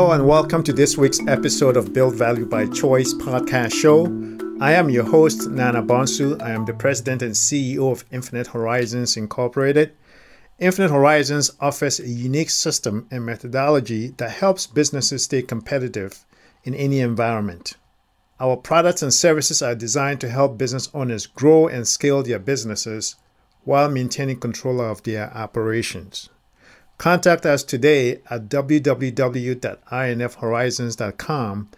Hello, and welcome to this week's episode of Build Value by Choice podcast show. I am your host, Nana Bonsu. I am the president and CEO of Infinite Horizons Incorporated. Infinite Horizons offers a unique system and methodology that helps businesses stay competitive in any environment. Our products and services are designed to help business owners grow and scale their businesses while maintaining control of their operations. Contact us today at www.infhorizons.com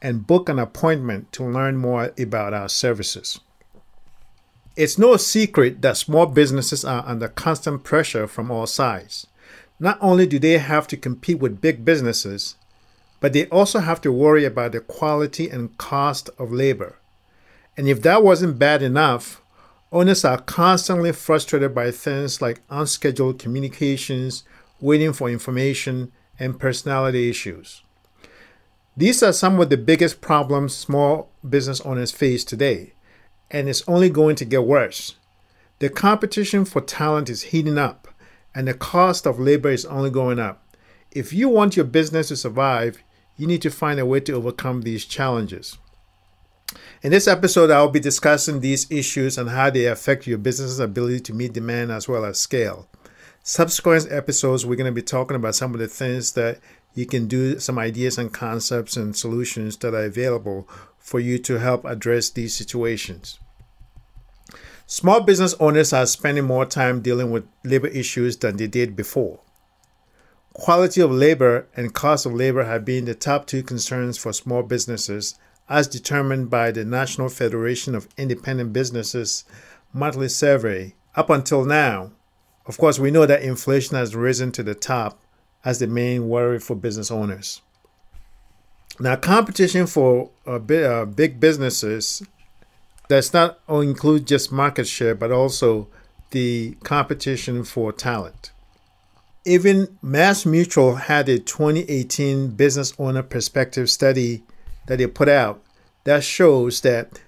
and book an appointment to learn more about our services. It's no secret that small businesses are under constant pressure from all sides. Not only do they have to compete with big businesses, but they also have to worry about the quality and cost of labor. And if that wasn't bad enough, owners are constantly frustrated by things like unscheduled communications, waiting for information, and personality issues. These are some of the biggest problems small business owners face today, and it's only going to get worse. The competition for talent is heating up, and the cost of labor is only going up. If you want your business to survive, you need to find a way to overcome these challenges. In this episode, I'll be discussing these issues and how they affect your business's ability to meet demand as well as scale. Subsequent episodes, we're going to be talking about some of the things that you can do, some ideas and concepts and solutions that are available for you to help address these situations. Small business owners are spending more time dealing with labor issues than they did before. Quality of labor and cost of labor have been the top two concerns for small businesses, as determined by the National Federation of Independent Businesses monthly survey. Up until now, of course, we know that inflation has risen to the top as the main worry for business owners. Now, competition for uh, big, uh, big businesses does not include just market share, but also the competition for talent. Even Mass Mutual had a 2018 business owner perspective study that they put out that shows that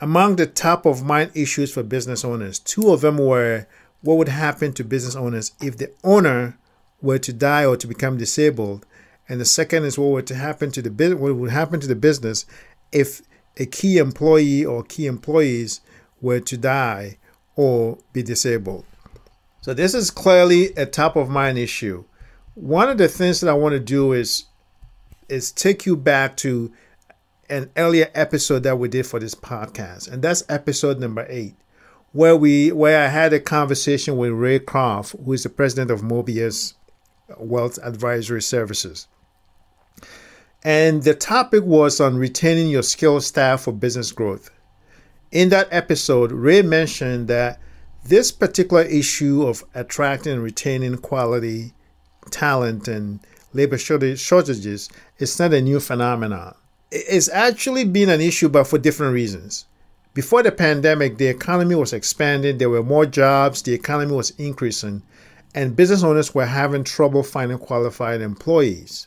among the top of mind issues for business owners, two of them were what would happen to business owners if the owner were to die or to become disabled, and the second is what would to happen to the what would happen to the business if a key employee or key employees were to die or be disabled. So this is clearly a top of mind issue. One of the things that I want to do is is take you back to an earlier episode that we did for this podcast, and that's episode number eight where we where I had a conversation with Ray Croff, who is the president of Mobius Wealth Advisory Services. And the topic was on retaining your skilled staff for business growth. In that episode, Ray mentioned that this particular issue of attracting and retaining quality talent and labor shortages is not a new phenomenon. It's actually been an issue, but for different reasons. Before the pandemic, the economy was expanding, there were more jobs, the economy was increasing, and business owners were having trouble finding qualified employees.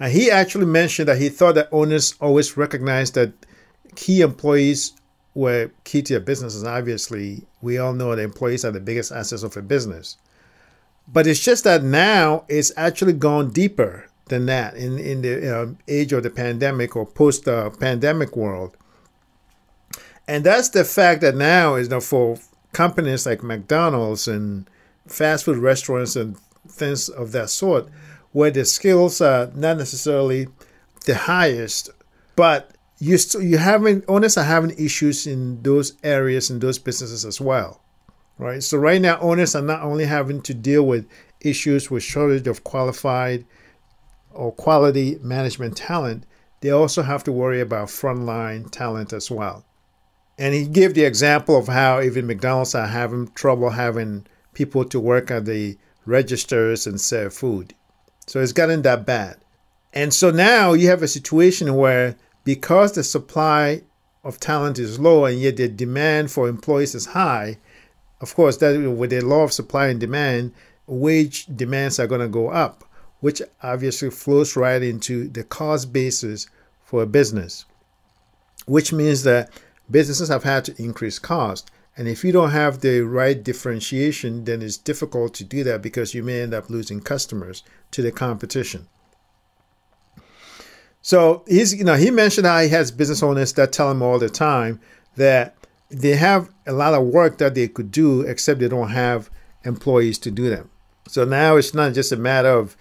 And he actually mentioned that he thought that owners always recognized that key employees were key to their businesses. Obviously, we all know that employees are the biggest assets of a business. But it's just that now it's actually gone deeper than that in, in the uh, age of the pandemic or post uh, pandemic world. And that's the fact that now is you know, for companies like McDonald's and fast food restaurants and things of that sort, where the skills are not necessarily the highest, but you st- you having owners are having issues in those areas in those businesses as well, right? So right now, owners are not only having to deal with issues with shortage of qualified or quality management talent, they also have to worry about frontline talent as well. And he gave the example of how even McDonald's are having trouble having people to work at the registers and serve food. So it's gotten that bad. And so now you have a situation where because the supply of talent is low and yet the demand for employees is high, of course, that with the law of supply and demand, wage demands are going to go up, which obviously flows right into the cost basis for a business, which means that businesses have had to increase cost. And if you don't have the right differentiation, then it's difficult to do that because you may end up losing customers to the competition. So he's, you know, he mentioned how he has business owners that tell him all the time that they have a lot of work that they could do, except they don't have employees to do them. So now it's not just a matter of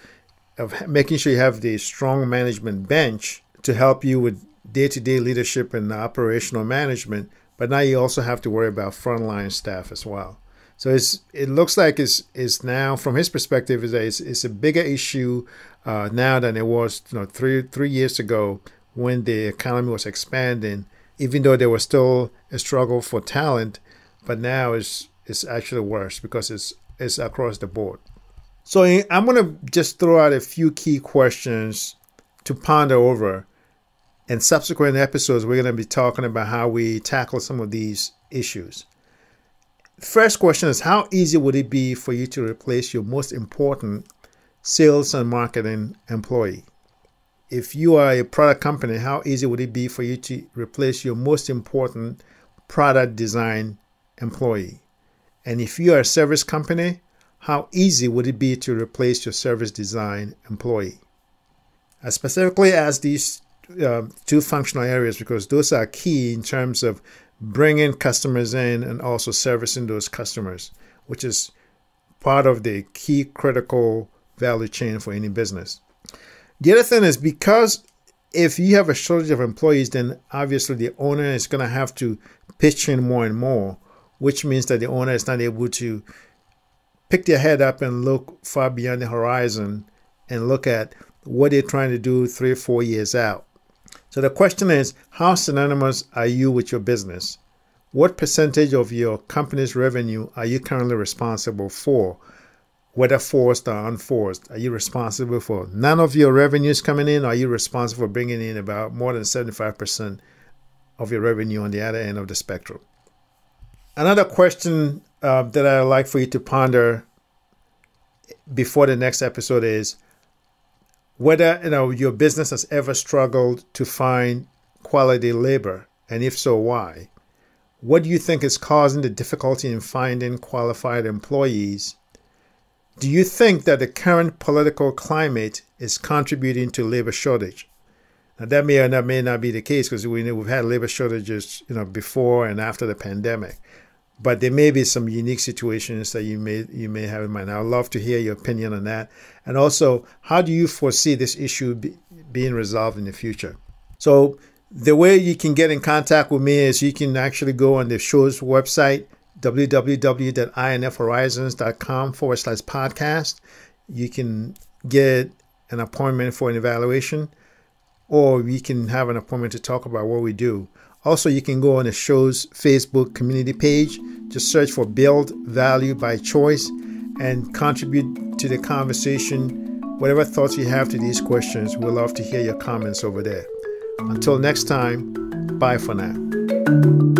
of making sure you have the strong management bench to help you with day-to-day leadership and operational management, but now you also have to worry about frontline staff as well. So it's it looks like it's, it's now from his perspective is it's, it's a bigger issue uh, now than it was you know three three years ago when the economy was expanding. Even though there was still a struggle for talent, but now it's it's actually worse because it's it's across the board. So I'm going to just throw out a few key questions to ponder over. In subsequent episodes, we're going to be talking about how we tackle some of these issues. First question is How easy would it be for you to replace your most important sales and marketing employee? If you are a product company, how easy would it be for you to replace your most important product design employee? And if you are a service company, how easy would it be to replace your service design employee? As specifically as these uh, two functional areas, because those are key in terms of bringing customers in and also servicing those customers, which is part of the key critical value chain for any business. The other thing is because if you have a shortage of employees, then obviously the owner is going to have to pitch in more and more, which means that the owner is not able to pick their head up and look far beyond the horizon and look at what they're trying to do three or four years out. So the question is how synonymous are you with your business? What percentage of your company's revenue are you currently responsible for, whether forced or unforced? Are you responsible for none of your revenues coming in? Are you responsible for bringing in about more than 75% of your revenue on the other end of the spectrum? Another question uh, that I'd like for you to ponder before the next episode is whether you know your business has ever struggled to find quality labor, and if so, why? What do you think is causing the difficulty in finding qualified employees? Do you think that the current political climate is contributing to labor shortage? Now that may or not may not be the case because we we've had labor shortages, you know, before and after the pandemic but there may be some unique situations that you may you may have in mind. I'd love to hear your opinion on that, and also how do you foresee this issue be, being resolved in the future? So the way you can get in contact with me is you can actually go on the show's website www.infhorizons.com forward slash podcast. You can get an appointment for an evaluation, or we can have an appointment to talk about what we do. Also, you can go on the show's Facebook community page, just search for Build Value by Choice and contribute to the conversation. Whatever thoughts you have to these questions, we'd love to hear your comments over there. Until next time, bye for now.